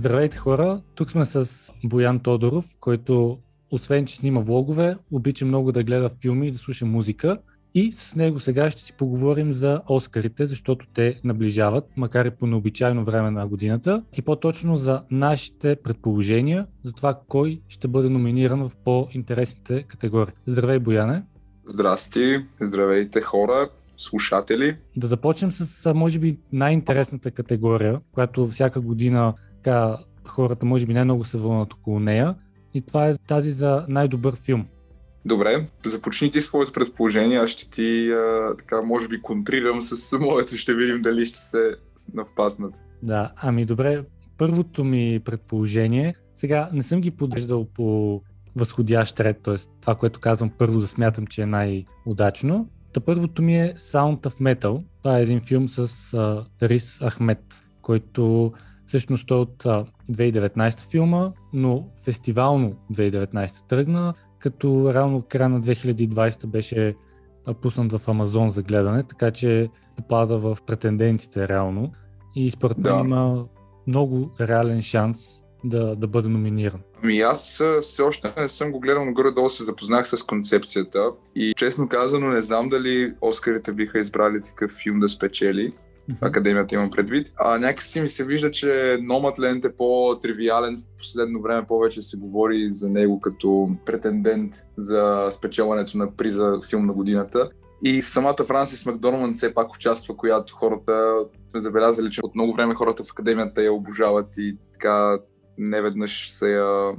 Здравейте хора, тук сме с Боян Тодоров, който освен, че снима влогове, обича много да гледа филми и да слуша музика. И с него сега ще си поговорим за Оскарите, защото те наближават, макар и по необичайно време на годината, и по-точно за нашите предположения за това кой ще бъде номиниран в по-интересните категории. Здравей, Бояне! Здрасти, здравейте хора, слушатели. Да започнем с, може би, най-интересната категория, която всяка година така, хората може би най-много се вълнат около нея. И това е тази за най-добър филм. Добре, започни ти своето предположение, аз ще ти а, така, може би контрирам с моето, ще видим дали ще се навпаснат. Да, ами добре, първото ми предположение, сега не съм ги подвеждал по възходящ ред, т.е. това, което казвам първо да смятам, че е най-удачно. Та първото ми е Sound of Metal. Това е един филм с а, Рис Ахмет, който всъщност той е от а, 2019 филма, но фестивално 2019 тръгна, като реално края на 2020 беше пуснат в Амазон за гледане, така че попада в претендентите реално и според мен да. има много реален шанс да, да бъде номиниран. Ами аз все още не съм го гледал, но горе-долу се запознах с концепцията и честно казано не знам дали Оскарите биха избрали такъв филм да спечели. Академията имам предвид. А някакси ми се вижда, че Nomadland е по-тривиален. В последно време повече се говори за него като претендент за спечелването на приза филм на годината. И самата Франсис Макдорманд все пак участва, която хората сме забелязали, че от много време хората в академията я обожават и така неведнъж са я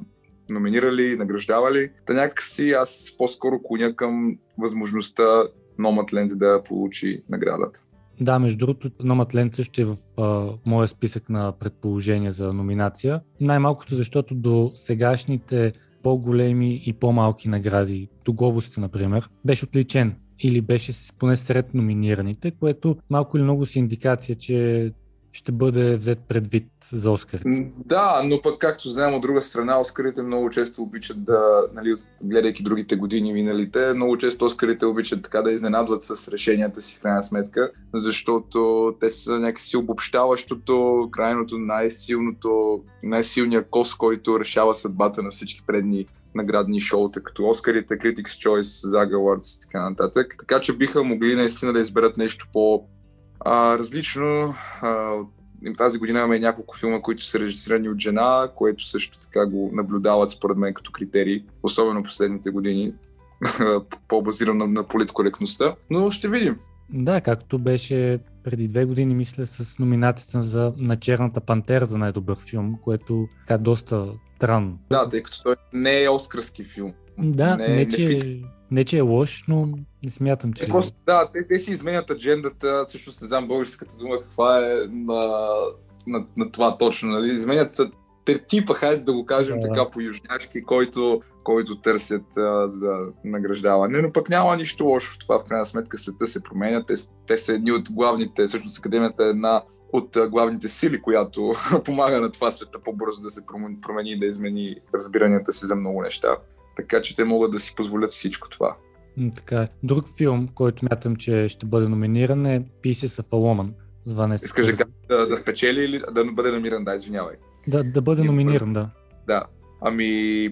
номинирали, награждавали. Та някакси аз по-скоро клоня към възможността Nomadland да получи наградата. Да, между другото, Nomadland също е в а, моя списък на предположения за номинация. Най-малкото, защото до сегашните по-големи и по-малки награди, до глобусите, например, беше отличен или беше поне сред номинираните, което малко или много си индикация, че ще бъде взет предвид за Оскар. Да, но пък както знаем от друга страна, Оскарите много често обичат да, нали, гледайки другите години миналите, много често Оскарите обичат така да изненадват с решенията си в крайна сметка, защото те са някакси обобщаващото, крайното, най-силното, най-силният кос, който решава съдбата на всички предни наградни шоута, като Оскарите, Critics Choice, Zaga Awards и така нататък. Така че биха могли наистина да изберат нещо по а, различно, а, тази година имаме няколко филма, които са режисирани от жена, което също така го наблюдават според мен като критерии, особено последните години, по-базирано на, на политкоректността. Но ще видим. Да, както беше преди две години, мисля, с номинацията за на Черната пантера за най-добър филм, което така доста странно. Да, тъй като той не е оскарски филм. Да, не, не, че, не, не че е лош, но не смятам, че... Е, просто, да, те, те си изменят аджендата, всъщност не знам българската дума каква е на, на, на това точно, нали? Изменят тертипа, хайде да го кажем да. така по-южняшки, който, който търсят а, за награждаване. Но пък няма нищо лошо в това. В крайна сметка света се променя. Те, те са едни от главните, всъщност Академията е една от главните сили, която помага на това света по-бързо да се промени и да измени разбиранията си за много неща така че те могат да си позволят всичко това. Така е. Друг филм, който мятам, че ще бъде номиниран е Pieces of a Woman. Зване Искаш да, да, да спечели или да бъде номиниран? Да, извинявай. Да, да бъде номиниран, да. Да. Ами,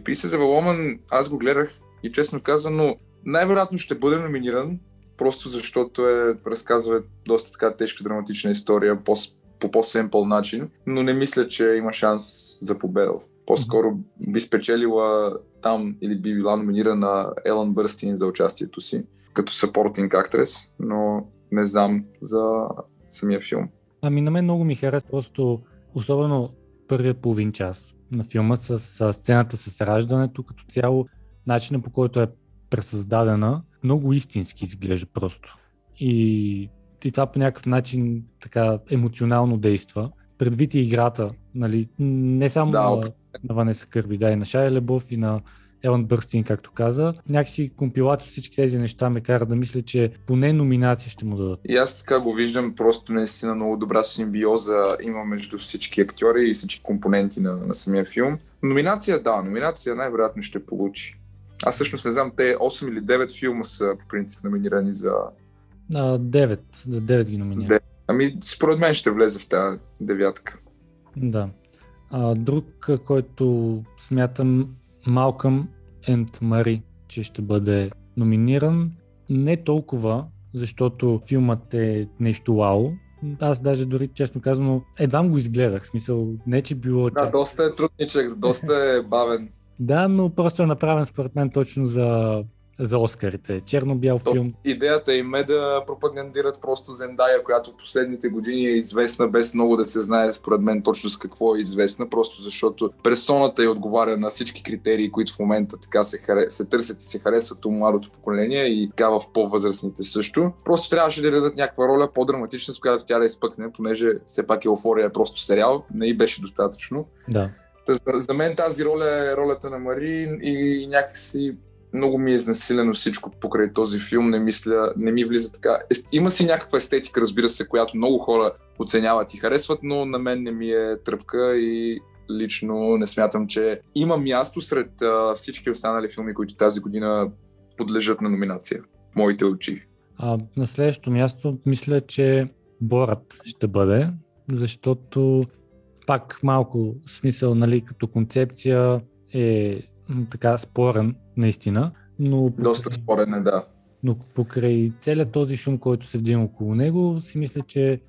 Pieces of a Woman, аз го гледах и честно казано, най-вероятно ще бъде номиниран, просто защото е, разказва доста така тежка драматична история по, по по-семпъл начин, но не мисля, че има шанс за победа. По-скоро би спечелила там или би била номинирана Елън Бърстин за участието си като supporting actress, но не знам за самия филм. Ами на мен много ми хареса просто, особено първият половин час на филма с, с сцената с раждането, като цяло начинът по който е пресъздадена, много истински изглежда просто. И, и това по някакъв начин така емоционално действа. Предвид и играта, нали, не само да, на, на Ванеса Кърби, да, и на Шая Лебов, и на Елан Бърстин, както каза. Някакси компилация всички тези неща ме кара да мисля, че поне номинация ще му дадат. И аз така го виждам, просто наистина много добра симбиоза има между всички актьори и всички компоненти на, на самия филм. Номинация, да, номинация най-вероятно ще получи. Аз всъщност не знам, те 8 или 9 филма са по принцип номинирани за... А, 9, 9 ги номинирани. Ами, според мен ще влезе в тази девятка. Да. А, друг, който смятам Малкъм Енд Мари, че ще бъде номиниран. Не толкова, защото филмът е нещо вау. Аз даже дори, честно казано, едва го изгледах. В смисъл, не че било... Да, доста е трудничък, доста е бавен. да, но просто е направен според мен точно за за Оскарите. Черно-бял То, филм. Идеята им е да пропагандират просто Зендая, която в последните години е известна без много да се знае според мен точно с какво е известна, просто защото персоната й отговаря на всички критерии, които в момента така се, харе... се търсят и се харесват у младото поколение и така в по-възрастните също. Просто трябваше да дадат някаква роля по-драматична, с която тя да изпъкне, понеже все пак Еуфория е просто сериал, не и беше достатъчно. Да. За, за мен тази роля е ролята на Мари и някакси много ми е изнасилено всичко покрай този филм. Не мисля, не ми влиза така. Има си някаква естетика, разбира се, която много хора оценяват и харесват, но на мен не ми е тръпка и лично не смятам, че има място сред а, всички останали филми, които тази година подлежат на номинация. Моите очи. А, на следващото място мисля, че Борът ще бъде, защото пак малко смисъл, нали, като концепция е така спорен, наистина. Но Доста спорен е, да. Но покрай целият този шум, който се вдига около него, си мисля, че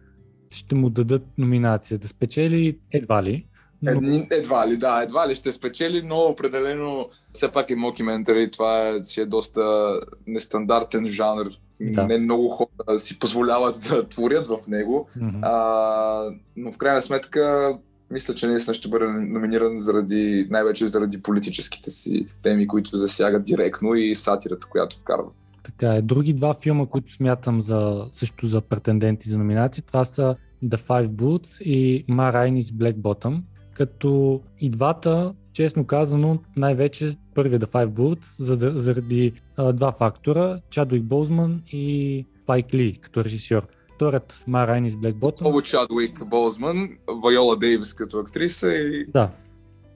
ще му дадат номинация. Да спечели едва ли. Но... Ед, едва ли, да, едва ли ще спечели, но определено все пак е мокиментари, това е, си е доста нестандартен жанр. Да. Не много хора си позволяват да творят в него, mm-hmm. а, но в крайна сметка мисля, че наистина ще бъде номиниран заради, най-вече заради политическите си теми, които засягат директно и сатирата, която вкарва. Така е. Други два филма, които смятам за, също за претенденти за номинации, това са The Five Boots и Ma Rainey's Black Bottom, като и двата, честно казано, най-вече първият The Five Boots, заради а, два фактора, Чадуик Болзман и Пайк Ли като режисьор вторият Ма Райни с Black Bottom. Много Чадуик Болзман, Вайола Дейвис като актриса и... Да.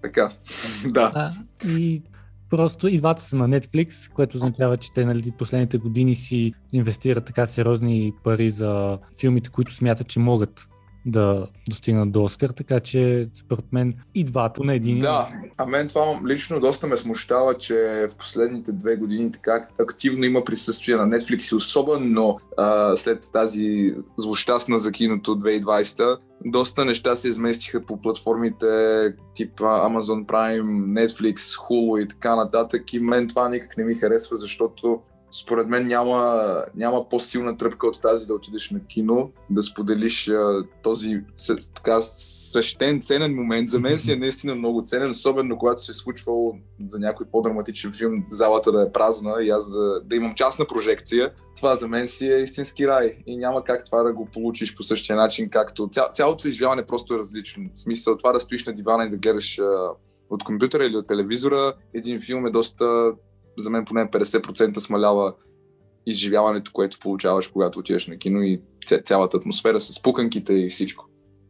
Така, да. А, и просто и двата са на Netflix, което означава, че те нали, последните години си инвестират така сериозни пари за филмите, които смятат, че могат да достигнат до Оскар, така че според мен и двата на един. Да, а мен това лично доста ме смущава, че в последните две години така активно има присъствие на Netflix и особено а, след тази злощастна за киното 2020 доста неща се изместиха по платформите тип Amazon Prime, Netflix, Hulu и така нататък и мен това никак не ми харесва, защото според мен няма, няма по-силна тръпка от тази да отидеш на кино, да споделиш а, този с, така свещен, ценен момент. За мен си е наистина много ценен, особено когато се е случвало за някой по-драматичен филм залата да е празна и аз да, да имам частна прожекция. Това за мен си е истински рай и няма как това да го получиш по същия начин, както ця, цялото изживяване просто е различно. В смисъл това да стоиш на дивана и да гледаш а, от компютъра или от телевизора, един филм е доста за мен поне 50% смалява изживяването, което получаваш, когато отидеш на кино и цялата атмосфера с пуканките и всичко.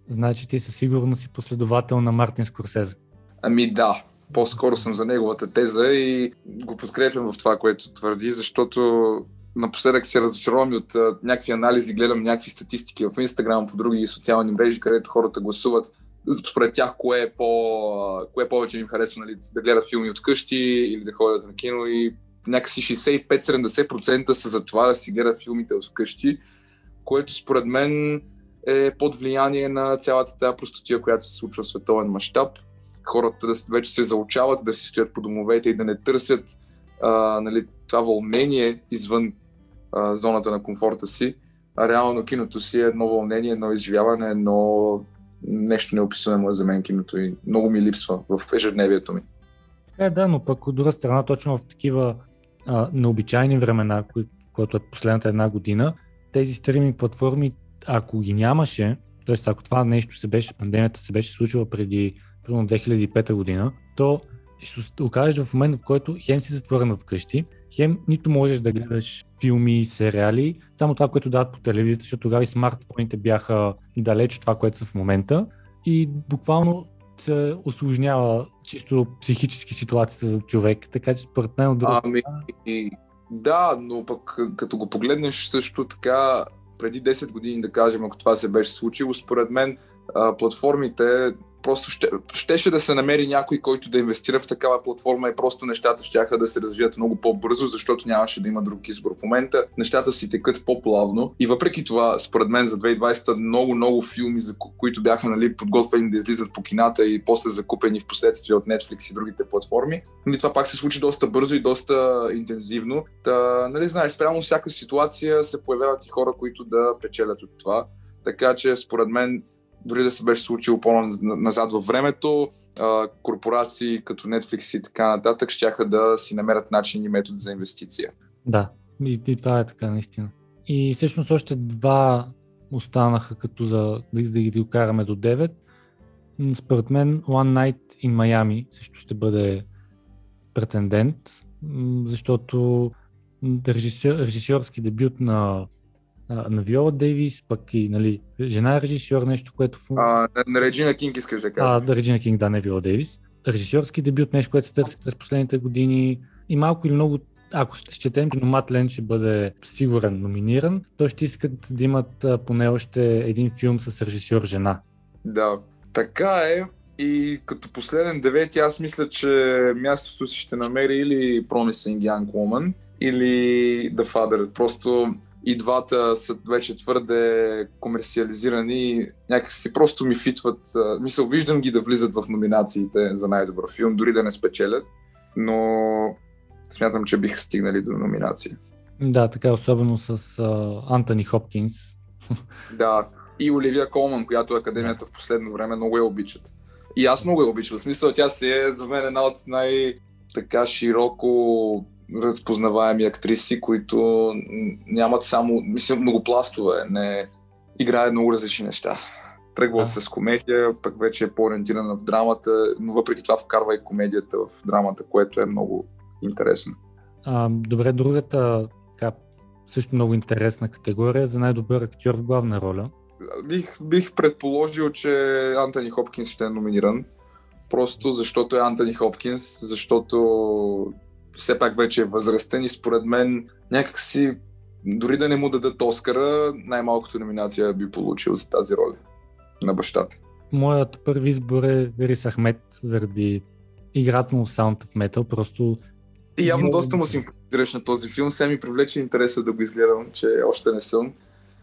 Значи ти със сигурност си последовател на Мартин Скорсезе. Ами да, по-скоро съм за неговата теза и го подкрепям в това, което твърди, защото напоследък се разочаровам от а, някакви анализи, гледам някакви статистики в Инстаграм, по други социални мрежи, където хората гласуват според тях кое е, по, кое повече им харесва нали, да гледат филми от къщи или да ходят на кино и някакси 65-70% са за това да си гледат филмите от къщи, което според мен е под влияние на цялата тази простотия, която се случва в световен мащаб. Хората вече се заучават да си стоят по домовете и да не търсят а, нали, това вълнение извън а, зоната на комфорта си. А реално киното си е едно вълнение, едно изживяване, едно нещо неописуемо е за мен киното и много ми липсва в ежедневието ми. Е, да, но пък от друга страна, точно в такива а, необичайни времена, кои, което е последната една година, тези стриминг платформи, ако ги нямаше, т.е. ако това нещо се беше, пандемията се беше случила преди примерно 2005 година, то ще окажеш в момент, в който хем си затворен вкъщи, хем нито можеш да гледаш филми, сериали, само това, което дават по телевизията, защото тогава и смартфоните бяха далеч от това, което са в момента. И буквално се осложнява чисто психически ситуацията за човек, така че според мен от друга ами, Да, но пък като го погледнеш също така, преди 10 години да кажем, ако това се беше случило, според мен платформите просто ще, щеше да се намери някой, който да инвестира в такава платформа и просто нещата ще да се развият много по-бързо, защото нямаше да има друг избор. В момента нещата си текат по-плавно и въпреки това, според мен за 2020 много, много филми, за които бяха нали, подготвени да излизат по кината и после закупени в последствие от Netflix и другите платформи. Нали, това пак се случи доста бързо и доста интензивно. Та, нали, знаеш, спрямо всяка ситуация се появяват и хора, които да печелят от това. Така че, според мен, дори да се беше случило по-назад във времето, корпорации като Netflix и така нататък ще да си намерят начин и метод за инвестиция. Да, и, и това е така наистина. И всъщност още два останаха като за да, ги докараме до 9. Според мен One Night in Miami също ще бъде претендент, защото режисьор, режисьорски дебют на на Виола Дейвис, пък и нали, жена режисьор, нещо, което... А, на Реджина Кинг искаш да кажа. А, да, Реджина Кинг, да, не Виола Дейвис. Режисьорски дебют, нещо, което се търси през последните години и малко или много ако ще четем, че Номат Лен ще бъде сигурен номиниран, то ще искат да имат поне още един филм с режисьор жена. Да, така е. И като последен девети, аз мисля, че мястото си ще намери или Promising Young Woman, или The Father. Просто и двата са вече твърде комерциализирани някакси просто ми фитват. Мисля, виждам ги да влизат в номинациите за най-добър филм, дори да не спечелят, но смятам, че биха стигнали до номинация. Да, така особено с uh, Антони Хопкинс. Да, и Оливия Колман, която Академията в последно време много я обичат. И аз много я обичам. В смисъл, тя си е за мен една от най- така широко разпознаваеми актриси, които нямат само, мисля, многопластове, не играе много различни неща. Тръгва да. с комедия, пък вече е по-ориентирана в драмата, но въпреки това вкарва и комедията в драмата, което е много интересно. А, добре, другата така, също много интересна категория за най-добър актьор в главна роля. Бих, бих предположил, че Антони Хопкинс ще е номиниран. Просто защото е Антони Хопкинс, защото все пак вече е възрастен и според мен някакси дори да не му дадат Оскара, най-малкото номинация би получил за тази роля на бащата. Моят първи избор е Рис Ахмет заради играта му в Sound of Metal. Просто и явно доста му симпатизираш на този филм. Сега ми привлече интереса да го изгледам, че още не съм.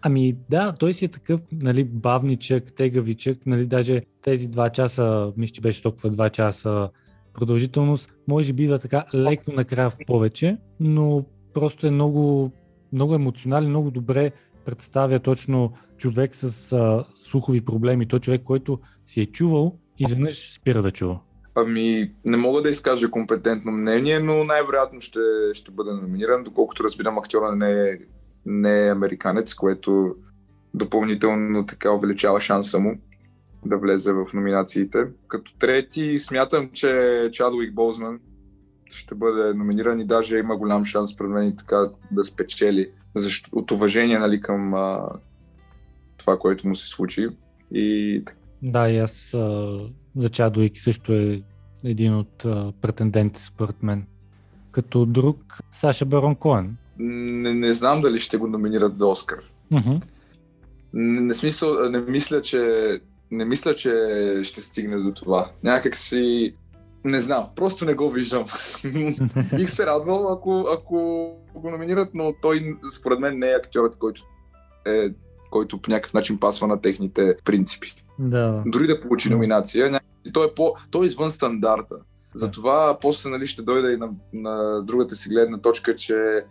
Ами да, той си е такъв, нали, бавничък, тегавичък, нали, даже тези два часа, мисля, че беше толкова два часа продължителност, може би да така леко накрая в повече, но просто е много, много емоционален, много добре представя точно човек с а, слухови проблеми, той човек, който си е чувал и изведнъж спира да чува. Ами, не мога да изкажа компетентно мнение, но най-вероятно ще, ще бъде номиниран, доколкото разбирам актьора не е, не е американец, което допълнително така увеличава шанса му да влезе в номинациите. Като трети смятам, че Чадуик Болзман ще бъде номиниран и даже има голям шанс пред мен и така да спечели защо, от уважение нали, към а, това, което му се случи. И... Да, и аз а, за Чадуик също е един от а, претендентите според мен. Като друг Саша Барон Коен. Не, не знам дали ще го номинират за Оскар. Uh-huh. Не, не, смисъл, не мисля, че не мисля, че ще стигне до това. Някак си... Не знам, просто не го виждам. Бих се радвал, ако, ако го номинират, но той според мен не е актьорът, който е който по някакъв начин пасва на техните принципи. Да. Дори да получи номинация, той е, по, той е извън стандарта. Затова после нали, ще дойда и на, на другата си гледна точка, че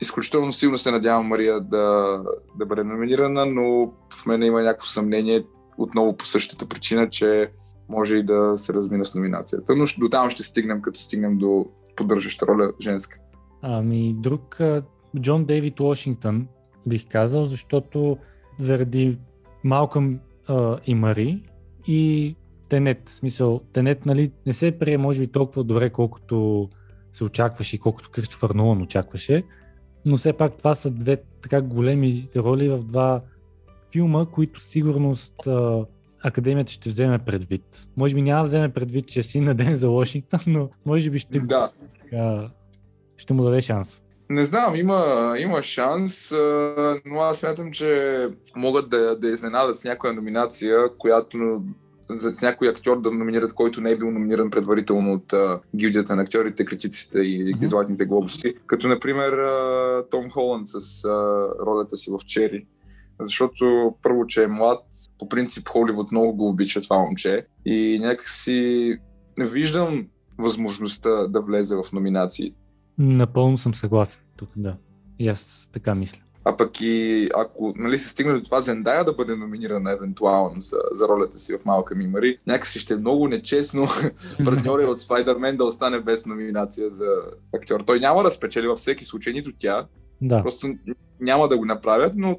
изключително силно се надявам Мария да, да бъде номинирана, но в мен има някакво съмнение, отново по същата причина, че може и да се размина с номинацията. Но до там ще стигнем, като стигнем до поддържаща роля женска. Ами друг, Джон Дейвид Уошингтън, бих казал, защото заради Малкъм и Мари и Тенет, в смисъл, Тенет нали, не се прие може би толкова добре, колкото се очакваше и колкото Кристофър Нолан очакваше, но все пак това са две така големи роли в два филма, които сигурност а, Академията ще вземе предвид. Може би няма да вземе предвид, че си на ден за Вашингтон, но може би ще, да. а, ще му даде шанс. Не знам, има, има шанс, но аз смятам, че могат да, да изненадат с някоя номинация, която за, с някой актьор да номинират, който не е бил номиниран предварително от а, гилдията на актьорите, критиците и mm-hmm. златните глобуси. Като, например, а, Том Холанд с а, ролята си в Чери. Защото първо, че е млад, по принцип Холивуд много го обича това момче и някакси виждам възможността да влезе в номинации. Напълно съм съгласен тук, да. И аз така мисля. А пък и ако нали, се стигне до това Зендая да бъде номинирана евентуално за, за ролята си в Малка ми Мари, някакси ще е много нечестно партньорът от Спайдермен да остане без номинация за актьор. Той няма да спечели във всеки случай, нито тя. Да. Просто няма да го направят, но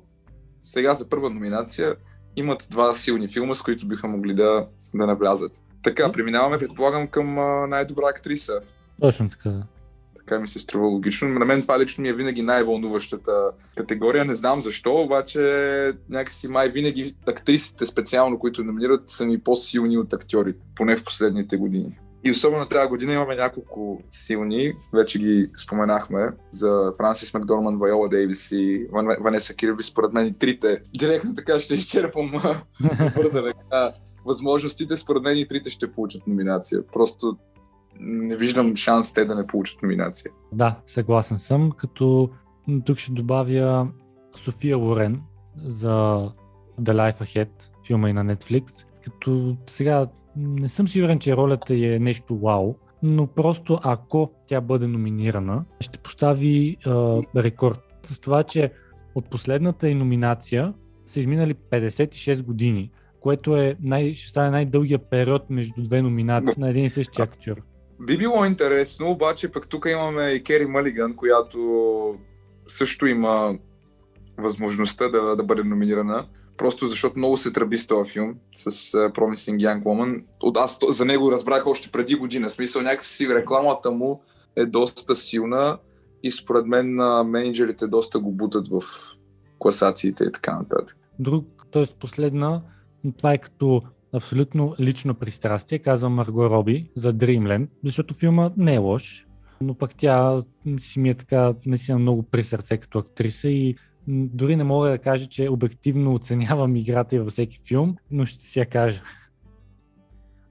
сега за първа номинация имат два силни филма, с които биха могли да, да навлязат. Така, преминаваме, предполагам, към най-добра актриса. Точно така, да така ми се струва логично. На мен това лично ми е винаги най-вълнуващата категория. Не знам защо, обаче някакси май винаги актрисите специално, които номинират, са ми по-силни от актьорите, поне в последните години. И особено тази година имаме няколко силни, вече ги споменахме, за Франсис Макдорман, Вайола Дейвис и Ванеса Кирби, според мен и трите. Директно така ще изчерпам бързане. Възможностите, според мен и трите ще получат номинация. Просто не виждам шанс те да не получат номинация. Да, съгласен съм, като тук ще добавя София Лорен за The Life Ahead, филма и на Netflix, като сега не съм сигурен, че ролята е нещо вау, но просто ако тя бъде номинирана, ще постави е, рекорд с това, че от последната и номинация са изминали 56 години, което е най, ще стане най-дългия период между две номинации на един и същи актьор. Би било интересно, обаче пък тук имаме и Кери Малиган, която също има възможността да, да бъде номинирана. Просто защото много се тръби с този филм, с uh, Promising Young Woman. От аз за него разбрах още преди година. Смисъл някакси рекламата му е доста силна и според мен uh, менеджерите доста го бутат в класациите и така нататък. Друг, т.е. последна, това е като абсолютно лично пристрастие, казвам Марго Роби за Dreamland, защото филма не е лош, но пък тя си ми е така наистина много при сърце като актриса и дори не мога да кажа, че обективно оценявам играта и във всеки филм, но ще си я кажа.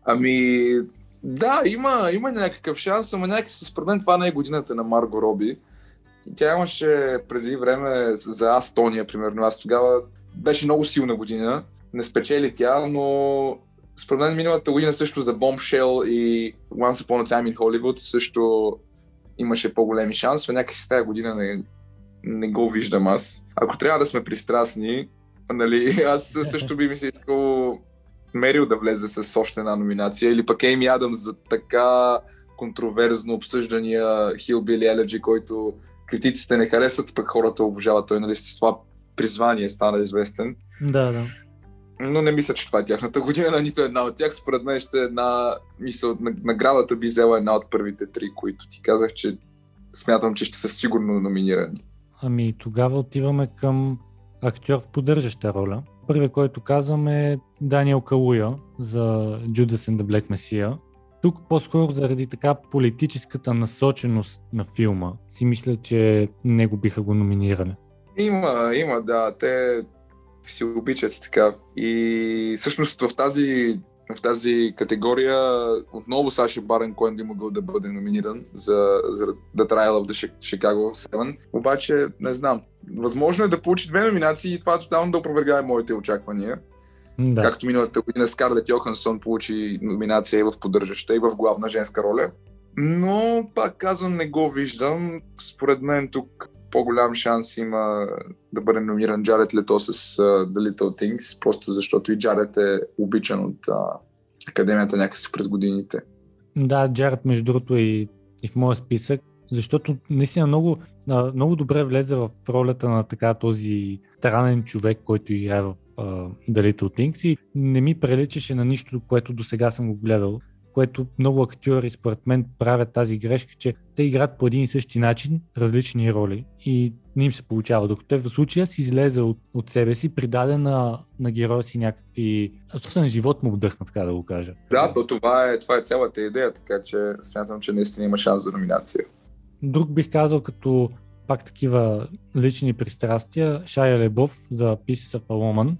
Ами, да, има, има някакъв шанс, ама някакси според мен това не е годината на Марго Роби. Тя имаше преди време за Астония, примерно. Аз тогава беше много силна година не спечели тя, но според мен миналата година също за Bombshell и Once Upon a Time in Hollywood също имаше по-големи шансове. Някакси тази година не, не го виждам аз. Ако трябва да сме пристрастни, нали, аз също би ми се искал Мерил да влезе с още една номинация или пък Ейми Адамс за така контроверзно обсъждания Hillbilly Elegy, който критиците не харесват, пък хората обожават. Той нали, с това призвание стана известен. Да, да но не мисля, че това е тяхната година на нито една от тях. Според мен ще е една, мисъл, наградата би взела една от първите три, които ти казах, че смятам, че ще са сигурно номинирани. Ами тогава отиваме към актьор в поддържаща роля. Първият, който казвам е Даниел Калуя за Judas and the Black Messiah. Тук по-скоро заради така политическата насоченост на филма си мисля, че него биха го номинирали. Има, има, да. Те си обичат така. И всъщност в тази, в тази категория отново Саши Барен Коен би могъл да бъде номиниран за, за The Trial of the Chicago 7. Обаче не знам. Възможно е да получи две номинации и това тотално да опровергае моите очаквания. Да. Както миналата година Скарлет Йохансон получи номинация и в поддържаща, и в главна женска роля. Но, пак казвам, не го виждам. Според мен тук по-голям шанс има да бъде номиниран Джаред Лето с uh, The Little Things, просто защото и Джаред е обичан от uh, академията някакси през годините. Да, Джаред между другото е и, и в моя списък, защото наистина много, много добре влезе в ролята на така този странен човек, който играе в uh, The Little Things и не ми приличаше на нищо, което до сега съм го гледал което много актьори според мен правят тази грешка, че те играят по един и същи начин различни роли и не им се получава. Докато той в случая си излезе от, от себе си, придаде на, на героя си някакви... Собствен живот му вдъхна, така да го кажа. Да, то това е, това е цялата идея, така че смятам, че наистина има шанс за номинация. Друг бих казал като пак такива лични пристрастия, Шая Лебов за Pieces of a Woman,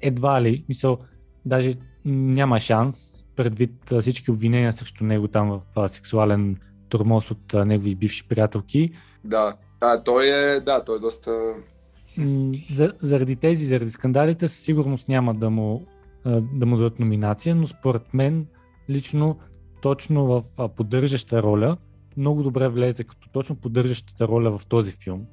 едва ли, мисъл, даже няма шанс, предвид всички обвинения срещу него там в сексуален тормоз от негови бивши приятелки. Да, а, той е, да, той е доста... За, заради тези, заради скандалите, със сигурност няма да му, да му дадат номинация, но според мен лично точно в поддържаща роля много добре влезе като точно поддържащата роля в този филм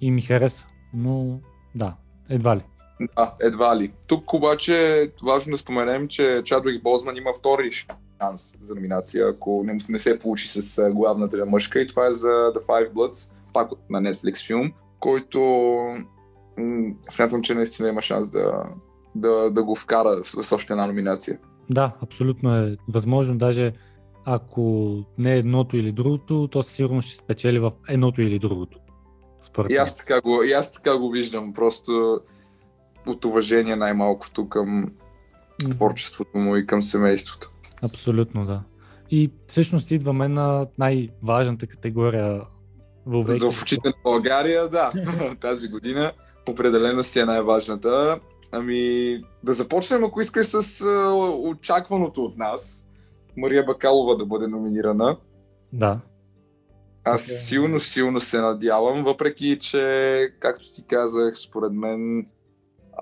и ми хареса, но да, едва ли. Да, едва ли. Тук обаче важно да споменем, че Чадвик Бозман има втори шанс за номинация, ако не, не се получи с главната мъжка и това е за The Five Bloods, пак на Netflix филм, който м- смятам, че наистина има шанс да, да, да го вкара с, с още една номинация. Да, абсолютно е възможно. Даже ако не е едното или другото, то сигурно ще спечели в едното или другото. Според и, аз така го, и аз така го виждам. Просто от уважение най-малкото към творчеството му и към семейството. Абсолютно, да. И всъщност идваме на най-важната категория в За очите на България, да. Тази година определено си е най-важната. Ами, да започнем, ако искаш, с очакваното от нас. Мария Бакалова да бъде номинирана. Да. Аз okay. силно, силно се надявам, въпреки че, както ти казах, според мен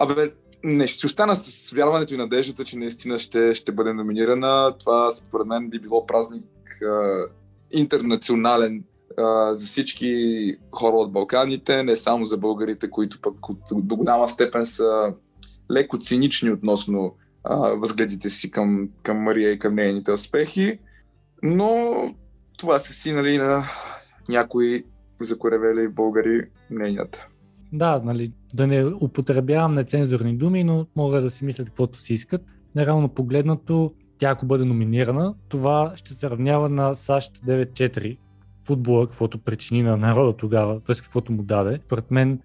Абе, не, ще си остана с вярването и надеждата, че наистина ще, ще бъде номинирана. Това според мен би било празник а, интернационален а, за всички хора от Балканите, не само за българите, които пък от, до голяма степен са леко цинични относно а, възгледите си към, към Мария и към нейните успехи. Но това са си нали, на някои закоревели българи мненията. Да, нали, да не употребявам нецензурни думи, но могат да си мислят каквото си искат. Нереално погледнато, тя ако бъде номинирана, това ще се равнява на САЩ 9-4 футбола, каквото причини на народа тогава, т.е. каквото му даде. Според мен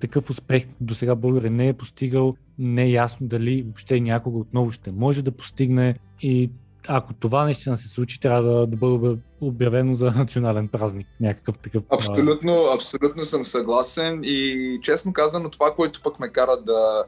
такъв успех до сега България не е постигал, не е ясно дали въобще някога отново ще може да постигне и ако това наистина се случи, трябва да, да бъде обявено за национален празник. Някакъв такъв. Абсолютно, абсолютно съм съгласен и честно казано, това, което пък ме кара да,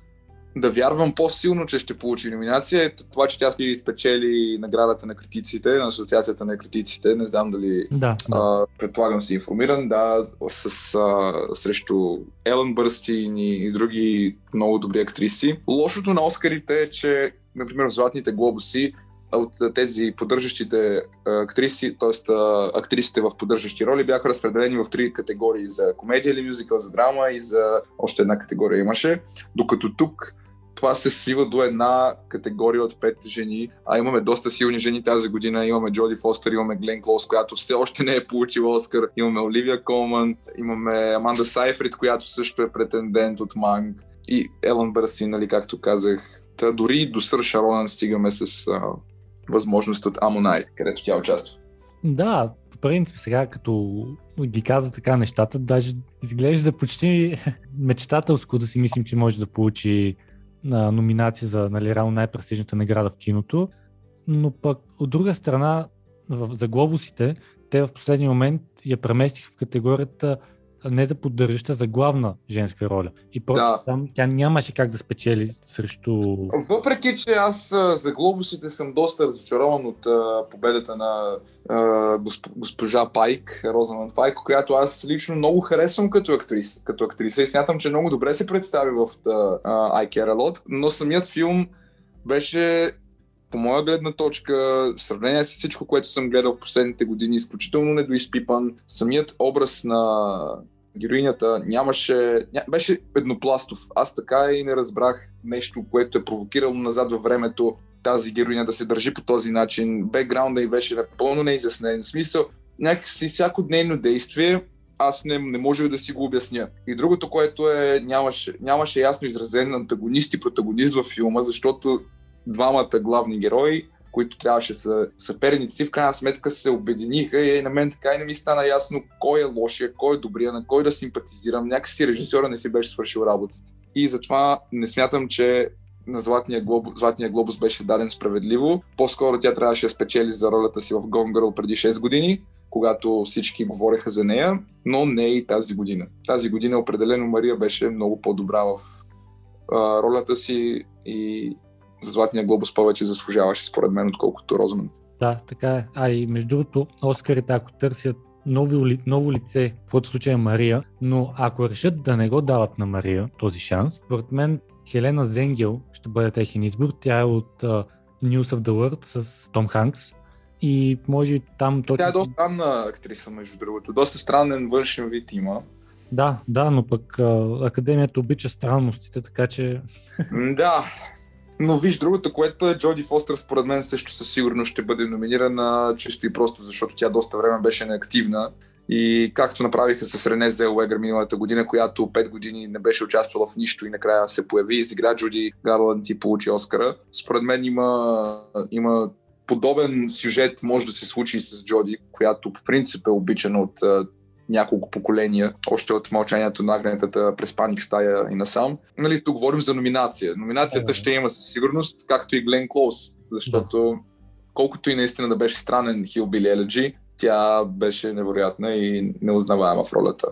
да вярвам по-силно, че ще получи номинация е това, че тя си спечели наградата на критиците, на Асоциацията на критиците. Не знам дали да, да. Предполагам си информиран, да, с, а, срещу Елън Бърстин и, и други много добри актриси. Лошото на Оскарите е, че например, Златните глобуси от тези поддържащите актриси, т.е. актрисите в поддържащи роли бяха разпределени в три категории за комедия или мюзикъл, за драма и за още една категория имаше. Докато тук това се свива до една категория от пет жени, а имаме доста силни жени тази година. Имаме Джоди Фостер, имаме Глен Клоус, която все още не е получила Оскар, имаме Оливия Колман, имаме Аманда Сайфрид, която също е претендент от Манг и Елън Бърси, нали, както казах. Та дори до Сър Шаронан стигаме с а, възможност от Амонай, където тя участва. Да, по принцип сега като ги каза така нещата, даже изглежда почти мечтателско да си мислим, че може да получи а, номинация за нали, най-престижната награда в киното. Но пък от друга страна, в, за глобусите, те в последния момент я преместиха в категорията не за поддържаща, за главна женска роля. И просто да. там тя нямаше как да спечели срещу... Въпреки, че аз за глобусите съм доста разочарован от а, победата на а, госп, госпожа Пайк, Розаман Пайк, която аз лично много харесвам като, актрис, като актриса и смятам, че много добре се представи в uh, I Care A Lot, но самият филм беше по моя гледна точка, в сравнение с всичко, което съм гледал в последните години, изключително недоизпипан. Самият образ на героинята нямаше, ня, беше еднопластов. Аз така и не разбрах нещо, което е провокирало назад във времето тази героиня да се държи по този начин. Бекграунда й беше напълно неизяснен. В смисъл, някакси всяко дневно действие аз не, не може да си го обясня. И другото, което е, нямаше, нямаше ясно изразен антагонист и протагонист във филма, защото двамата главни герои, които трябваше са съперници, в крайна сметка се обединиха и на мен така и не ми стана ясно кой е лошия, кой е добрия, на кой да симпатизирам. Някакси режисьора не си беше свършил работата. И затова не смятам, че на Златния глобус, Златния глобус беше даден справедливо. По-скоро тя трябваше да спечели за ролята си в Gone Girl преди 6 години, когато всички говореха за нея, но не и тази година. Тази година определено Мария беше много по-добра в а, ролята си и за Златния глобус повече заслужаваше според мен, отколкото Розман. Да, така е. А и между другото, Оскарите, ако търсят ново, ново лице, в който случай е Мария, но ако решат да не го дават на Мария този шанс, според мен Хелена Зенгел ще бъде техен избор. Тя е от uh, News of the World с Том Ханкс и може там точно... Тя е доста странна актриса, между другото. Доста странен външен вид има. Да, да, но пък а, Академията обича странностите, така че... да, но виж, другото, което е Джоди Фостер, според мен също със сигурност ще бъде номинирана, чисто и просто защото тя доста време беше неактивна. И както направиха с Рене Зелуегър миналата година, която 5 години не беше участвала в нищо и накрая се появи, изигра Джуди Гарланд и получи Оскара. Според мен има, има подобен сюжет може да се случи и с Джоди, която по принцип е обичана от няколко поколения, още от мълчанието на агнетата през паник стая и насам. Нали, тук говорим за номинация. Номинацията ще има със сигурност, както и Глен Клоус, защото да. колкото и наистина да беше странен Хилбили Еледжи, тя беше невероятна и неузнаваема в ролята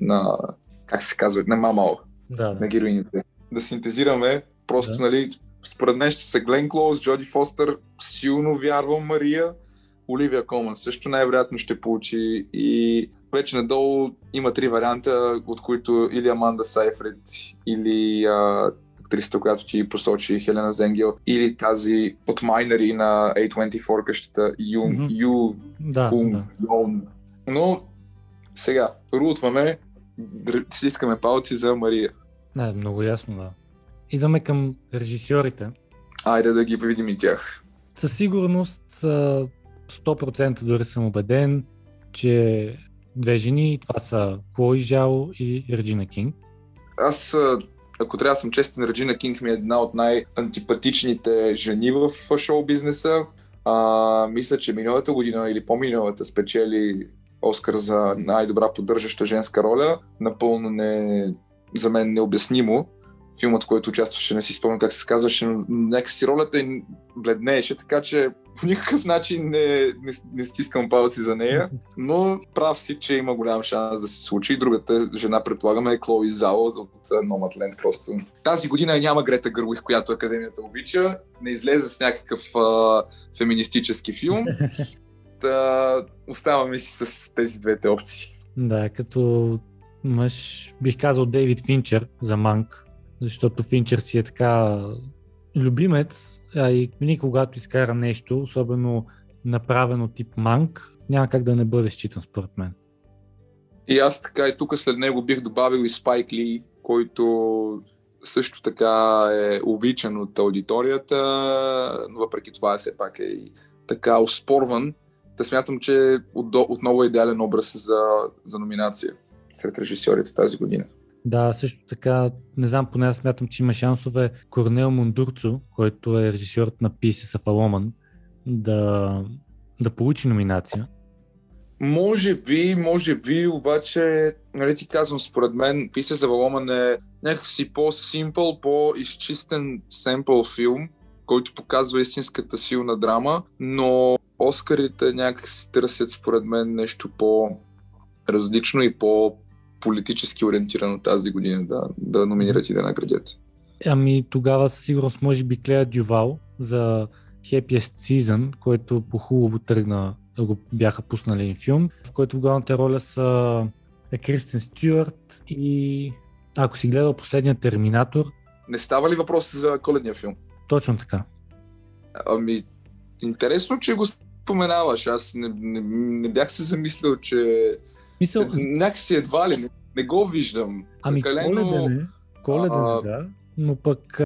на, как се казва, на мамал, да, да. на героините. Да синтезираме, просто, да. нали, според мен ще са Глен Клоус, Джоди Фостер, силно вярвам Мария, Оливия Колман също най-вероятно ще получи и вече надолу има три варианта, от които или Аманда Сайфред, или а, актрисата, която ти посочи, Хелена Зенгел, или тази от майнери на A24 къщата, Ю, mm-hmm. Ю, да, Ун, да. Но сега, рутваме, си искаме палци за Мария. Не, много ясно, да. Идваме към режисьорите. Айде да ги видим и тях. Със сигурност 100% дори съм убеден, че две жени, това са Клои Жао и Реджина Кинг. Аз, ако трябва да съм честен, Реджина Кинг ми е една от най-антипатичните жени в шоу бизнеса. А, мисля, че миналата година или по-миналата спечели Оскар за най-добра поддържаща женска роля. Напълно не, за мен необяснимо филмът, в който участваше, не си спомням как се казваше, но някакси ролята й бледнееше, така че по никакъв начин не, не, не стискам палци за нея, но прав си, че има голям шанс да се случи. Другата жена, предполагаме, е Клои Зао от Номадленд просто. Тази година няма Грета Гърлих, която Академията обича, не излезе с някакъв а, феминистически филм. Та, оставаме си с тези двете опции. Да, като мъж, бих казал Дейвид Финчер за Манк, защото Финчер си е така любимец, а и винаги когато изкара нещо, особено направено тип манк, няма как да не бъде считан според мен. И аз така и тук след него бих добавил и Спайк Ли, който също така е обичан от аудиторията, но въпреки това все пак е и така оспорван. Да смятам, че отново е идеален образ за, за номинация сред режисьорите тази година. Да, също така, не знам, поне аз смятам, че има шансове Корнел Мондурцо, който е режисьорът на a Woman, да, да получи номинация. Може би, може би, обаче, нали ти казвам, според мен, of a Woman е някакси по-симпъл, по-изчистен семпъл филм, който показва истинската силна драма, но Оскарите някакси търсят, според мен, нещо по-различно и по политически ориентирано тази година да, да номинират и да наградят. Ами тогава със сигурност може би Клея Дювал за Happiest Season, който по хубаво тръгна да го бяха пуснали един филм, в който в главната роля са е Кристен Стюарт и ако си гледал последния Терминатор. Не става ли въпрос за коледния филм? Точно така. Ами, интересно, че го споменаваш. Аз не, не, не бях се замислил, че Мисъл... Някакси едва ли, не, не го виждам. Ами Прекалено... коледен е, коледен а... да, но пък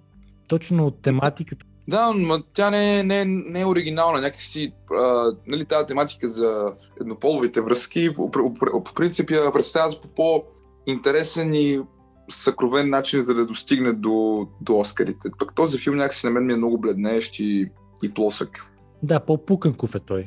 точно тематиката да, но тя не, не, не е оригинална. Някакси, а, нали, тази тематика за еднополовите връзки, по, по, по принцип я представят по по-интересен и съкровен начин, за да достигне до, до Оскарите. Пък този филм някакси на мен ми е много бледнеещ и, и плосък. Да, по-пуканков е той.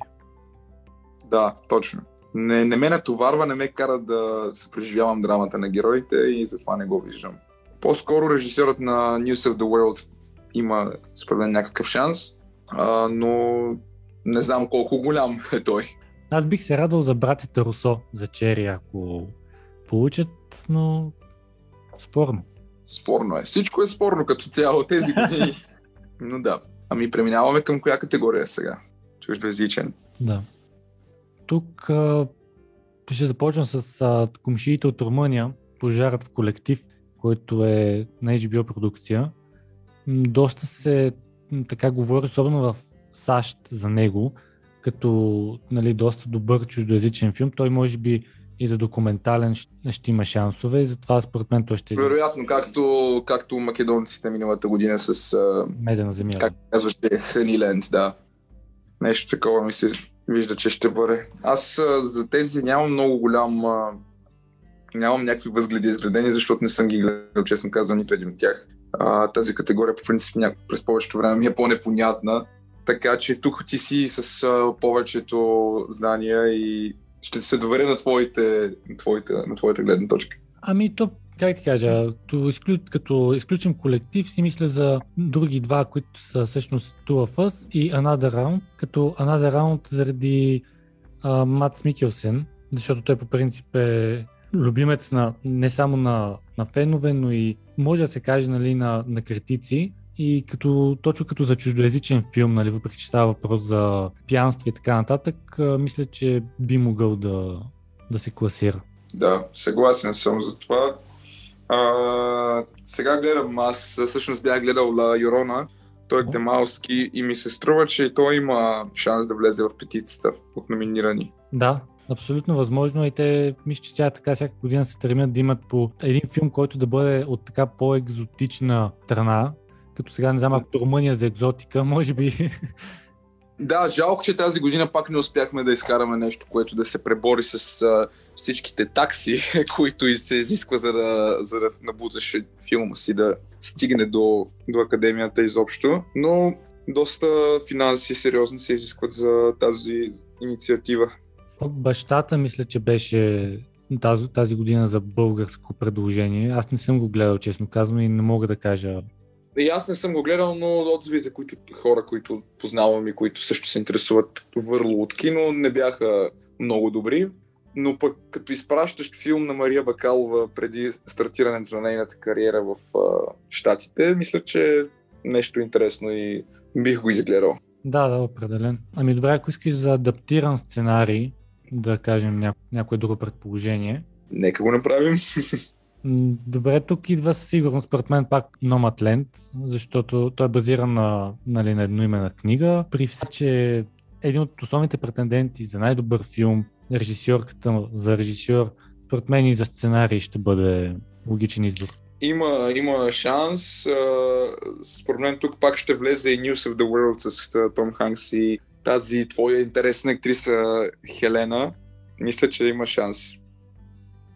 Да, точно не, не ме натоварва, не ме кара да се преживявам драмата на героите и затова не го виждам. По-скоро режисьорът на News of the World има според мен някакъв шанс, а, но не знам колко голям е той. Аз бих се радвал за братите Русо, за Чери, ако получат, но спорно. Спорно е. Всичко е спорно като цяло тези години. Но да. Ами преминаваме към коя категория сега? Чуждоязичен. Да. Тук ще започна с комшиите от Румъния, Пожарът в колектив, който е на HBO продукция. Доста се така говори, особено в САЩ за него, като нали, доста добър чуждоязичен филм. Той може би и за документален ще има шансове и затова според мен той ще е. Вероятно, както, както македонците миналата година с... Медена земя. Как казваше, Ханиленд, да. Нещо такова ми се вижда, че ще бъде. Аз за тези нямам много голям... Нямам някакви възгледи изградени, защото не съм ги гледал, честно казвам, нито един от тях. А, тази категория по принцип през повечето време ми е по-непонятна. Така че тук ти си с а, повечето знания и ще се доверя на твоите, на твоите, на твоите гледна точка. Ами то, как ти кажа, като, изклю, като изключим колектив, си мисля за други два, които са всъщност Two of Us и Another Round, като Another Round заради а, Матс Микелсен, защото той по принцип е любимец на, не само на, на фенове, но и може да се каже нали, на, на критици. И като, точно като за чуждоязичен филм, нали, въпреки че става въпрос за пянство и така нататък, мисля, че би могъл да, да се класира. Да, съгласен съм за това. А, сега гледам, аз всъщност бях гледал La Юрона, той е Демалски и ми се струва, че той има шанс да влезе в петицата от номинирани. Да, Абсолютно възможно и те, мисля, че тя така всяка година се стремят да имат по един филм, който да бъде от така по-екзотична страна, като сега не знам, ако Румъния за екзотика, може би. Да, жалко, че тази година пак не успяхме да изкараме нещо, което да се пребори с а, всичките такси, които и се изисква за да, за да набуташ филма си да стигне до, до академията изобщо. Но доста финанси сериозно се изискват за тази инициатива. Бащата мисля, че беше тази, тази година за българско предложение. Аз не съм го гледал, честно казвам, и не мога да кажа и аз не съм го гледал, но отзивите, които хора, които познавам и които също се интересуват върло от кино, не бяха много добри. Но пък като изпращаш филм на Мария Бакалова преди стартирането на нейната кариера в а, Штатите, мисля, че е нещо интересно и бих го изгледал. Да, да, определен. Ами добре, ако искаш за адаптиран сценарий, да кажем ня... някое друго предположение. Нека го направим. Добре, тук идва със сигурност, според мен, пак Nomadland, защото той е базиран на, нали, на едноименна книга. При все, че един от основните претенденти за най-добър филм, режисьорката за режисьор, според мен и за сценарий ще бъде логичен избор. Има, има шанс. Според мен тук пак ще влезе и News of the World с Том Ханкс и тази твоя интересна актриса Хелена. Мисля, че има шанс.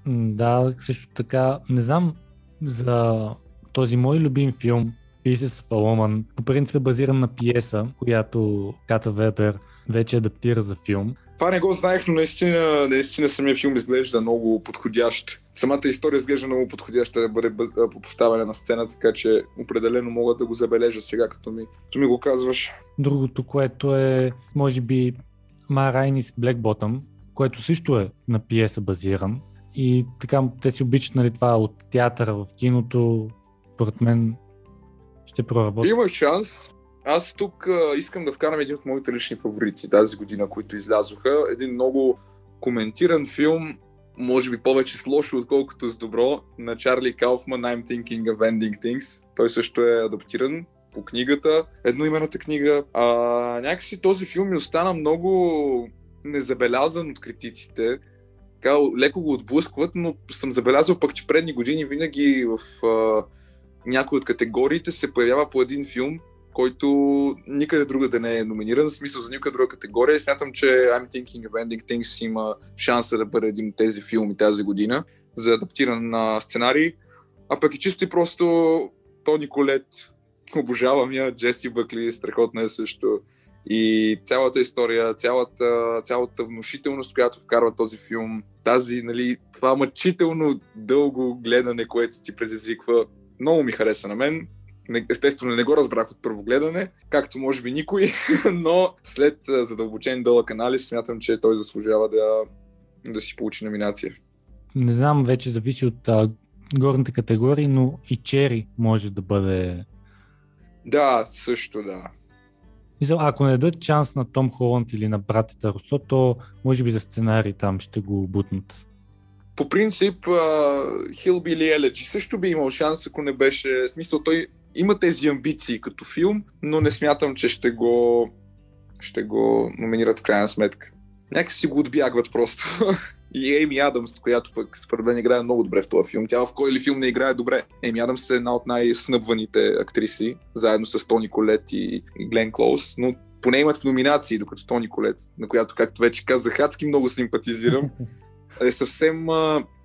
Да, също така, не знам за този мой любим филм, Pieces of a Woman, по принцип е базиран на пиеса, която Ката Вебер вече адаптира за филм. Това не го знаех, но наистина, наистина самия филм изглежда много подходящ. Самата история изглежда много подходяща да бъде поставена на сцена, така че определено мога да го забележа сега, като ми, като ми го казваш. Другото, което е, може би, Ма Райнис Black Bottom, което също е на пиеса базиран. И така, те си обичат нали, това от театъра в киното. Според мен ще проработи. Има шанс. Аз тук а, искам да вкарам един от моите лични фаворити тази година, които излязоха. Един много коментиран филм, може би повече с лошо, отколкото с добро, на Чарли Кауфман I'm Thinking of Ending Things. Той също е адаптиран по книгата, едноимената книга. А, някакси този филм ми остана много незабелязан от критиците така леко го отблъскват, но съм забелязал пък, че предни години винаги в а, някои от категориите се появява по един филм, който никъде друга да не е номиниран, в смисъл за никъде друга категория. И смятам, че I'm Thinking of Ending Things има шанса да бъде един от тези филми тази година за адаптиран на сценарий. А пък и чисто и просто Тони Колет, обожавам я, Джеси Бъкли, страхотна е също. И цялата история, цялата, цялата внушителност, която вкарва този филм, тази, нали, това мъчително дълго гледане, което ти предизвиква, много ми хареса на мен. Естествено, не го разбрах от първо гледане, както може би никой, но след задълбочен дълъг анализ смятам, че той заслужава да, да си получи номинация. Не знам, вече зависи от а, горните категории, но и Чери може да бъде Да, също да. Мисля, ако не дадат шанс на Том Холанд или на братята Русо, то може би за сценарий там ще го бутнат. По принцип, Хилбили uh, Еледжи също би имал шанс, ако не беше... Смисъл, той има тези амбиции като филм, но не смятам, че ще го, ще го номинират в крайна сметка. Някак си го отбягват просто. И Ейми Адамс, която пък според мен играе много добре в този филм. Тя в кой ли филм не играе добре? Ейми Адамс е една от най-снъбваните актриси, заедно с Тони Колет и Глен Клоус, но поне имат номинации, докато Тони Колет, на която, както вече казах, адски много симпатизирам, е съвсем...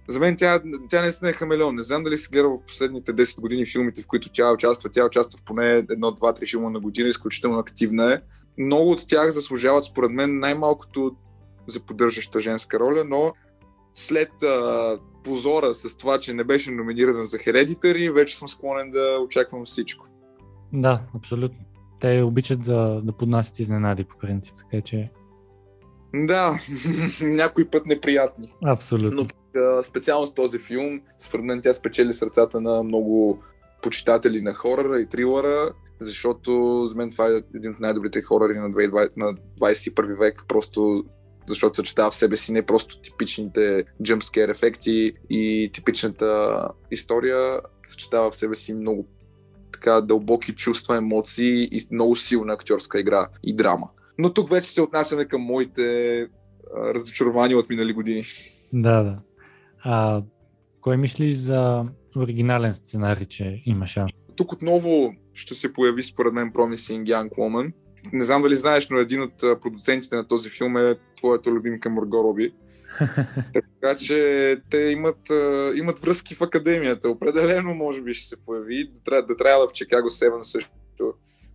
За мен тя, тя не е хамелеон. Не знам дали си гледал в последните 10 години филмите, в които тя участва. Тя участва в поне едно, два, три филма на година, изключително активна е. Много от тях заслужават, според мен, най-малкото за поддържаща женска роля, но след а, позора с това, че не беше номинирана за Hereditary, вече съм склонен да очаквам всичко. Да, абсолютно. Те обичат да, да поднасят изненади по принцип, така че... Да, някой път неприятни. Абсолютно. Но а, специално с този филм, според мен тя спечели сърцата на много почитатели на хорора и трилъра, защото за мен това е един от най-добрите хорари на, 20, на 21 век. Просто защото съчетава в себе си не просто типичните jumpscare ефекти и типичната история, съчетава в себе си много така дълбоки чувства, емоции и много силна актьорска игра и драма. Но тук вече се отнасяме към моите а, разочарования от минали години. Да, да. А, кой мислиш за оригинален сценарий, че има шанс? Тук отново ще се появи според мен Promising Young Woman, не знам дали знаеш, но един от продуцентите на този филм е твоята любимка Марго Роби. така че те имат, имат връзки в академията. Определено може би ще се появи. Да трябва в Чикаго 7 също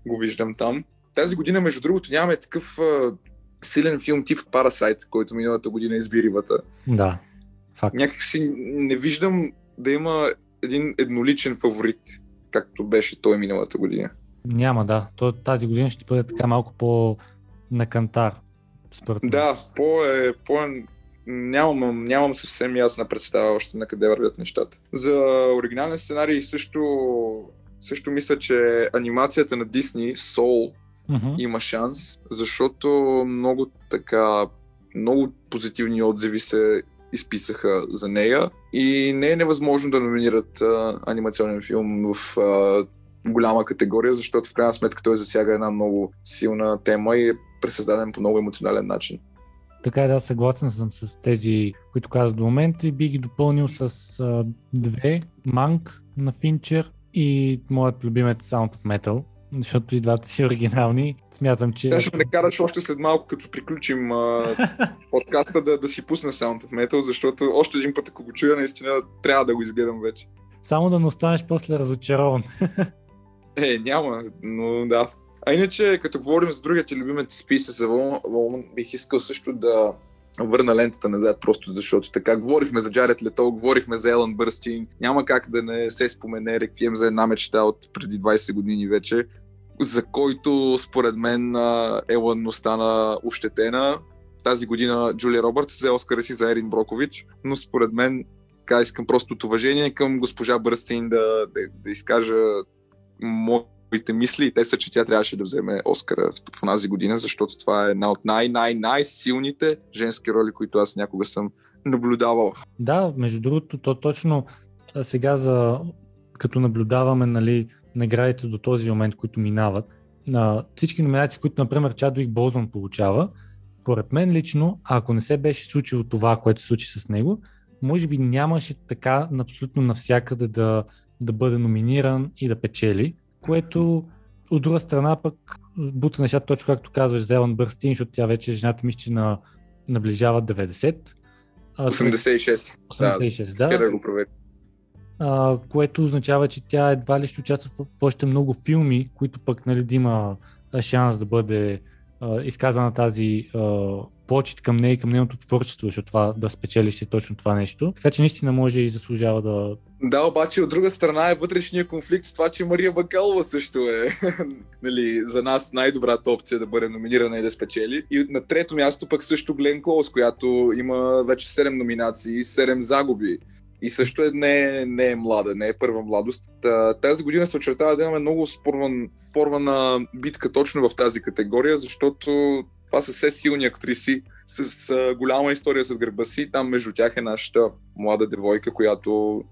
го виждам там. Тази година, между другото, нямаме такъв силен филм тип Parasite, който миналата година изби рибата. Да, факт. Някак си не виждам да има един едноличен фаворит, както беше той миналата година. Няма, да. То, тази година ще бъде така малко по на кантар. Според да, по е, по е нямам, нямам съвсем ясна представа още на къде вървят нещата. За оригинален сценарий също, също мисля, че анимацията на Дисни, Soul, uh-huh. има шанс, защото много така, много позитивни отзиви се изписаха за нея и не е невъзможно да номинират а, анимационен филм в а, голяма категория, защото в крайна сметка той засяга една много силна тема и е пресъздаден по много емоционален начин. Така е, да, съгласен съм с тези, които казах до момента и би ги допълнил с а, две, Манк на Финчер и моят любимец Sound of Metal, защото и двата си оригинални. Смятам, че... Тя ще ме караш още след малко, като приключим а, подкаста, да, да си пусна Sound of Metal, защото още един път, ако го чуя, наистина трябва да го изгледам вече. Само да не останеш после разочарован. Е, няма, но да. А иначе, като говорим за другия ти любимец списък за Волн, бих искал също да върна лентата назад, просто защото така говорихме за Джаред Лето, говорихме за Елън Бърстин, няма как да не се спомене Реквием за една мечта от преди 20 години вече, за който според мен Елън остана ощетена. Тази година Джулия Робъртс взе Оскара си за Ерин Брокович, но според мен така искам просто от уважение към госпожа Бърстин да, да, да изкажа моите мисли и те са, че тя трябваше да вземе Оскара в тази година, защото това е една от най-най-най-силните женски роли, които аз някога съм наблюдавал. Да, между другото, то точно сега за като наблюдаваме нали, наградите до този момент, които минават, на всички номинации, които, например, Чадвик Болзман получава, поред мен лично, ако не се беше случило това, което се случи с него, може би нямаше така абсолютно навсякъде да, да бъде номиниран и да печели, което от друга страна пък бута нещата точно както казваш за Елън Бърстин, защото тя вече жената мисля, че на, наближава 90. 86. 86, да. да. да го проверя. А, което означава, че тя едва ли ще участва в, в още много филми, които пък нали, да има шанс да бъде изказана тази а, почет към нея и към нейното творчество, защото това да спечелиш е точно това нещо. Така че наистина може и заслужава да... Да, обаче от друга страна е вътрешния конфликт с това, че Мария Бакалова също е нали, за нас най-добрата опция да бъде номинирана и да спечели. И на трето място пък също Глен Клоус, която има вече 7 номинации, 7 загуби. И също е, не, е, не е млада, не е първа младост. Тази година се очертава да имаме много спорван, спорвана битка точно в тази категория, защото това са все силни актриси с а, голяма история зад гърба си. Там между тях е нашата млада девойка, която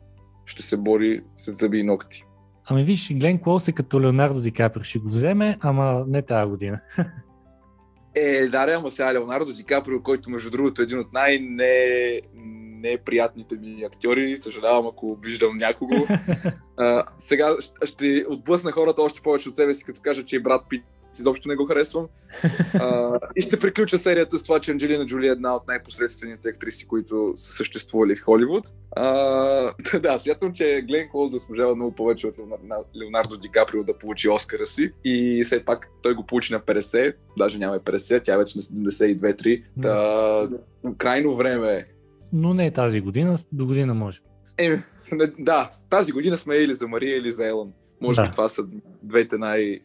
ще се бори с зъби и ногти. Ами виж, Глен Клоус е като Леонардо Ди Каприо, ще го вземе, ама не тази година. Е, да, да, ама сега Леонардо Ди Каприо, който между другото е един от най-не неприятните ми актьори, съжалявам ако виждам някого. А, сега ще отблъсна хората още повече от себе си, като кажа, че и брат Пит изобщо не го харесвам. А, и ще приключа серията с това, че Анджелина Джоли е една от най-посредствените актриси, които са съществували в Холивуд. А, да, смятам, че Глен Клоуз заслужава много повече от Леонардо Ди Каприо да получи Оскара си. И все пак той го получи на 50, даже няма и 50, тя е вече на 72-3. Да, крайно време е. Но не е тази година, до година може. Е, да, тази година сме или за Мария, или за Елън. Може да. би това са двете най-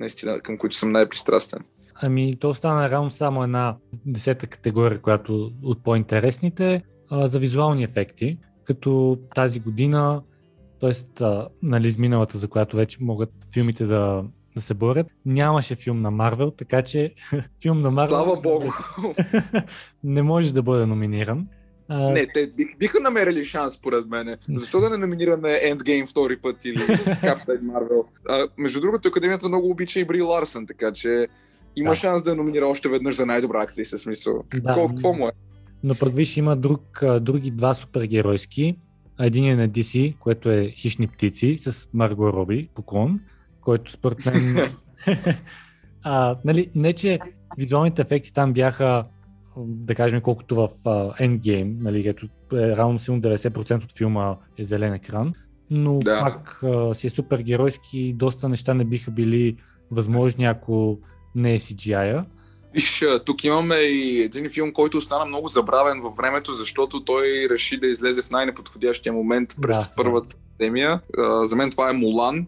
наистина, към които съм най-пристрастен. Ами, то остана равно само една десета категория, която от по-интересните а, за визуални ефекти, като тази година, т.е. нали, миналата, за която вече могат филмите да, да се борят, нямаше филм на Марвел, така че филм на Марвел... Слава богу! не може да бъде номиниран. А... Не, те бих, биха намерили шанс, според мен. Защо да не номинираме Endgame втори път или Captain Marvel? А, между другото, Академията много обича и Бри Ларсън, така че има да. шанс да номинира още веднъж за най-добра актриса, смисъл. Да. Какво, какво му е? Но пък виж, има друг, други два супергеройски. Един е на DC, което е Хищни птици с Марго Роби, поклон, който според мен... а, нали, не, че визуалните ефекти там бяха да кажем колкото в uh, Endgame, нали, като е равно силно 90% от филма е зелен екран, но да. пак uh, си е супер геройски, доста неща не биха били възможни, ако не е CGI-а. Виж, тук имаме и един филм, който остана много забравен във времето, защото той реши да излезе в най-неподходящия момент през да, първата пандемия. За мен това е Мулан,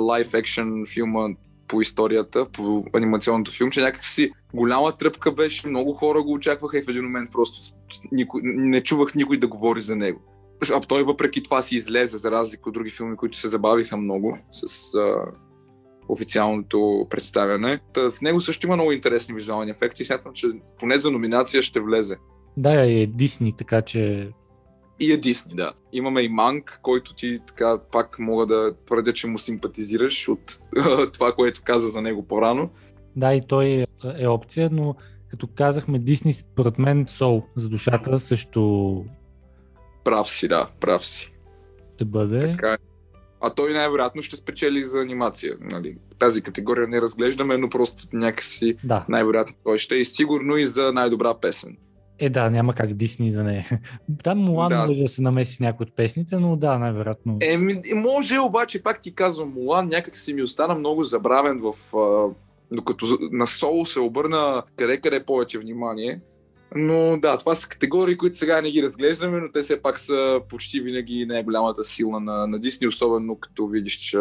лайф екшен филма по историята, по анимационното филм, че някакси голяма тръпка беше, много хора го очакваха и в един момент просто никой, не чувах никой да говори за него. А той въпреки това си излезе, за разлика от други филми, които се забавиха много с а, официалното представяне. Та, в него също има много интересни визуални ефекти и смятам, че поне за номинация ще влезе. Да, е Дисни, така че и е Дисни, да. Имаме и Манк, който ти така пак мога да твърдя, че му симпатизираш от това, което каза за него по-рано. Да, и той е опция, но като казахме Дисни, според мен Сол за душата също... Прав си, да, прав си. Ще бъде. Така е. А той най-вероятно ще спечели за анимация. Нали? Тази категория не разглеждаме, но просто някакси да. най-вероятно той ще е и сигурно и за най-добра песен. Е, да, няма как Дисни да не е. Там Мулан да. може да се намеси с някои от песните, но да, най-вероятно. Е, може, обаче, пак ти казвам, Мулан някак си ми остана много забравен в... А, докато на соло се обърна къде-къде повече внимание. Но да, това са категории, които сега не ги разглеждаме, но те все пак са почти винаги най-голямата сила на, на Дисни, особено като видиш, че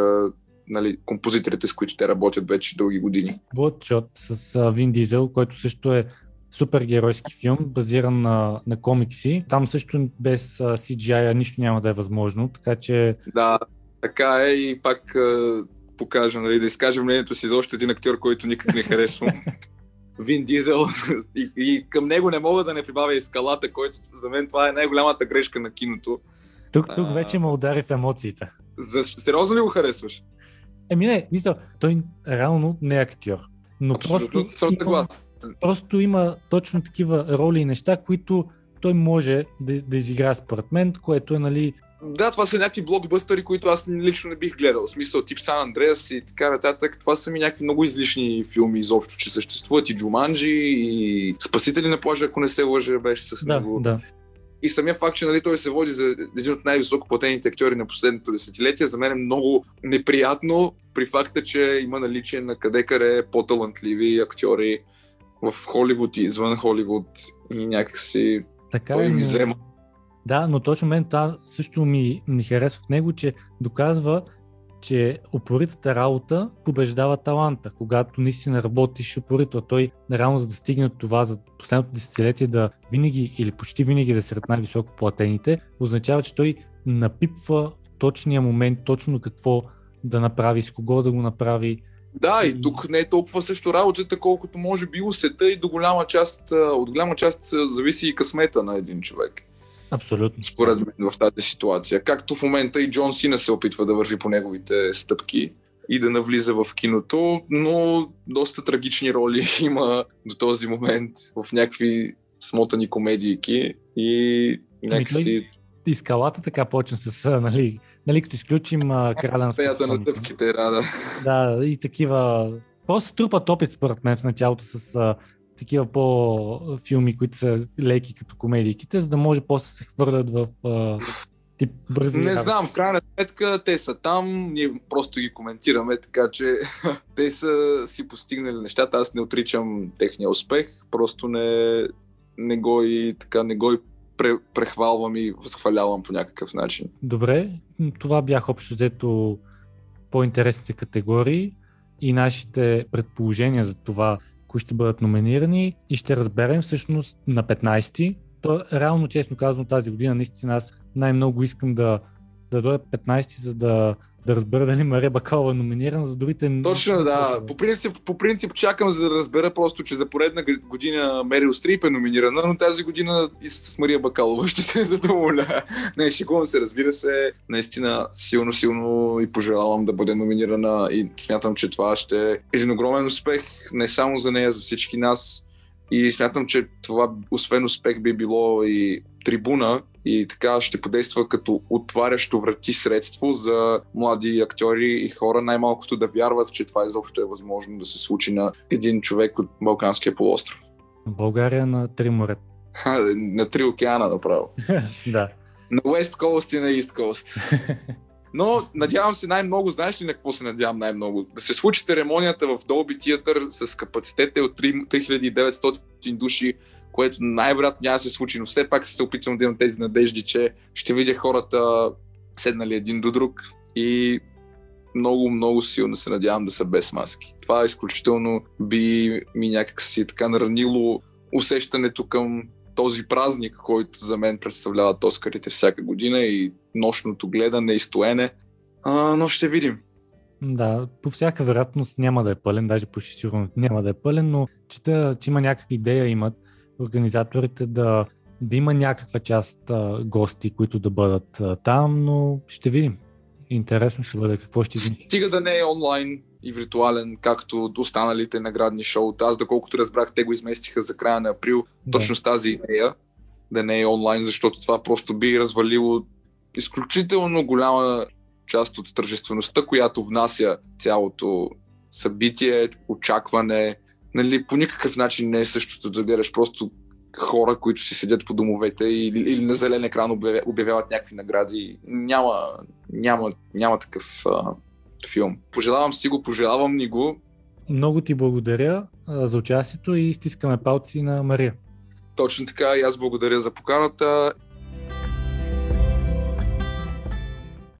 нали, композиторите, с които те работят вече дълги години. Bloodshot с Вин Дизел, който също е супергеройски филм, базиран на, на комикси. Там също без CGI нищо няма да е възможно, така че... Да, така е и пак покажа, нали, да изкажа мнението си за още един актьор, който никак не харесвам. Вин Дизел и, и към него не мога да не прибавя и скалата, който за мен това е най-голямата грешка на киното. Тук, тук вече ме удари в емоциите. За, сериозно ли го харесваш? Еми не, мисля, той реално не е актьор. Но Абсолютно, просто има, просто има точно такива роли и неща, които той може да, да изигра според мен, което е, нали... Да, това са някакви блокбъстъри, които аз лично не бих гледал. В смисъл тип Сан Андреас и така нататък. Това са ми някакви много излишни филми изобщо, че съществуват и Джуманджи, и Спасители на плажа, ако не се лъжа, беше с да, него. Да. И самия факт, че нали, той се води за един от най-високо платените актьори на последното десетилетие, за мен е много неприятно при факта, че има наличие на къде-къде по-талантливи актьори в Холивуд и извън Холивуд и някакси така той е, ми взема. Да, но точно мен това също ми, ми харесва в него, че доказва, че упоритата работа побеждава таланта. Когато наистина работиш упорито, а той реално за да стигне от това за последното десетилетие да винаги или почти винаги да сред най-високо платените, означава, че той напипва точния момент, точно какво да направи, с кого да го направи. Да, и тук не е толкова също работата, колкото може би усета и до голяма част, от голяма част зависи и късмета на един човек. Абсолютно. Според мен в тази ситуация. Както в момента и Джон Сина се опитва да върви по неговите стъпки и да навлиза в киното, но доста трагични роли има до този момент в някакви смотани комедийки и някакси... И скалата така почна с, нали, нали като изключим краля на Феята на стъпките, да, да. Да, и такива... Просто трупат опит според мен в началото с такива по-филми, които са леки като комедийките, за да може после се хвърлят в а, тип бързи. Не знам, в крайна сметка те са там, ние просто ги коментираме, така че те са си постигнали нещата, аз не отричам техния успех, просто не, не го и така, не го и прехвалвам и възхвалявам по някакъв начин. Добре, това бях общо взето по-интересните категории и нашите предположения за това кои ще бъдат номинирани и ще разберем всъщност на 15-ти. То, реално, честно казано, тази година наистина аз най-много искам да, да дойда 15-ти, за да да разбера дали Мария Бакалова е номинирана за другите. Точно, да. По принцип, по принцип чакам за да разбера просто, че за поредна година Мерил Стрип е номинирана, но тази година и с Мария Бакалова ще се задоволя. Не, шегувам се, разбира се. Наистина силно, силно и пожелавам да бъде номинирана и смятам, че това ще е един огромен успех не само за нея, за всички нас. И смятам, че това, освен успех, би било и трибуна, и така ще подейства като отварящо врати средство за млади актьори и хора най-малкото да вярват, че това изобщо е възможно да се случи на един човек от Балканския полуостров. България на три морета. на три океана направо. да. На West Coast и на East Coast. Но надявам се най-много, знаеш ли на какво се надявам най-много? Да се случи церемонията в Dolby Theater с капацитета от 3900 души, което най-вероятно няма да се случи, но все пак се опитвам да имам тези надежди, че ще видя хората седнали един до друг и много, много силно се надявам да са без маски. Това изключително би ми някак си така наранило усещането към този празник, който за мен представлява Оскарите всяка година и нощното гледане и стоене. А, но ще видим. Да, по всяка вероятност няма да е пълен, даже почти сигурно няма да е пълен, но чета, че има някаква идея имат организаторите да, да има някаква част а, гости, които да бъдат а, там, но ще видим. Интересно ще бъде какво ще измисли. Стига да не е онлайн и виртуален, както останалите наградни шоута. Аз, доколкото разбрах, те го изместиха за края на април, да. точно с тази идея, да не е онлайн, защото това просто би развалило изключително голяма част от тържествеността, която внася цялото събитие, очакване, нали, по никакъв начин не е същото да гледаш просто хора, които си седят по домовете или, или на зелен екран обявяват някакви награди. Няма, няма, няма такъв а, филм. Пожелавам си го, пожелавам ни го. Много ти благодаря за участието и стискаме палци на Мария. Точно така и аз благодаря за поканата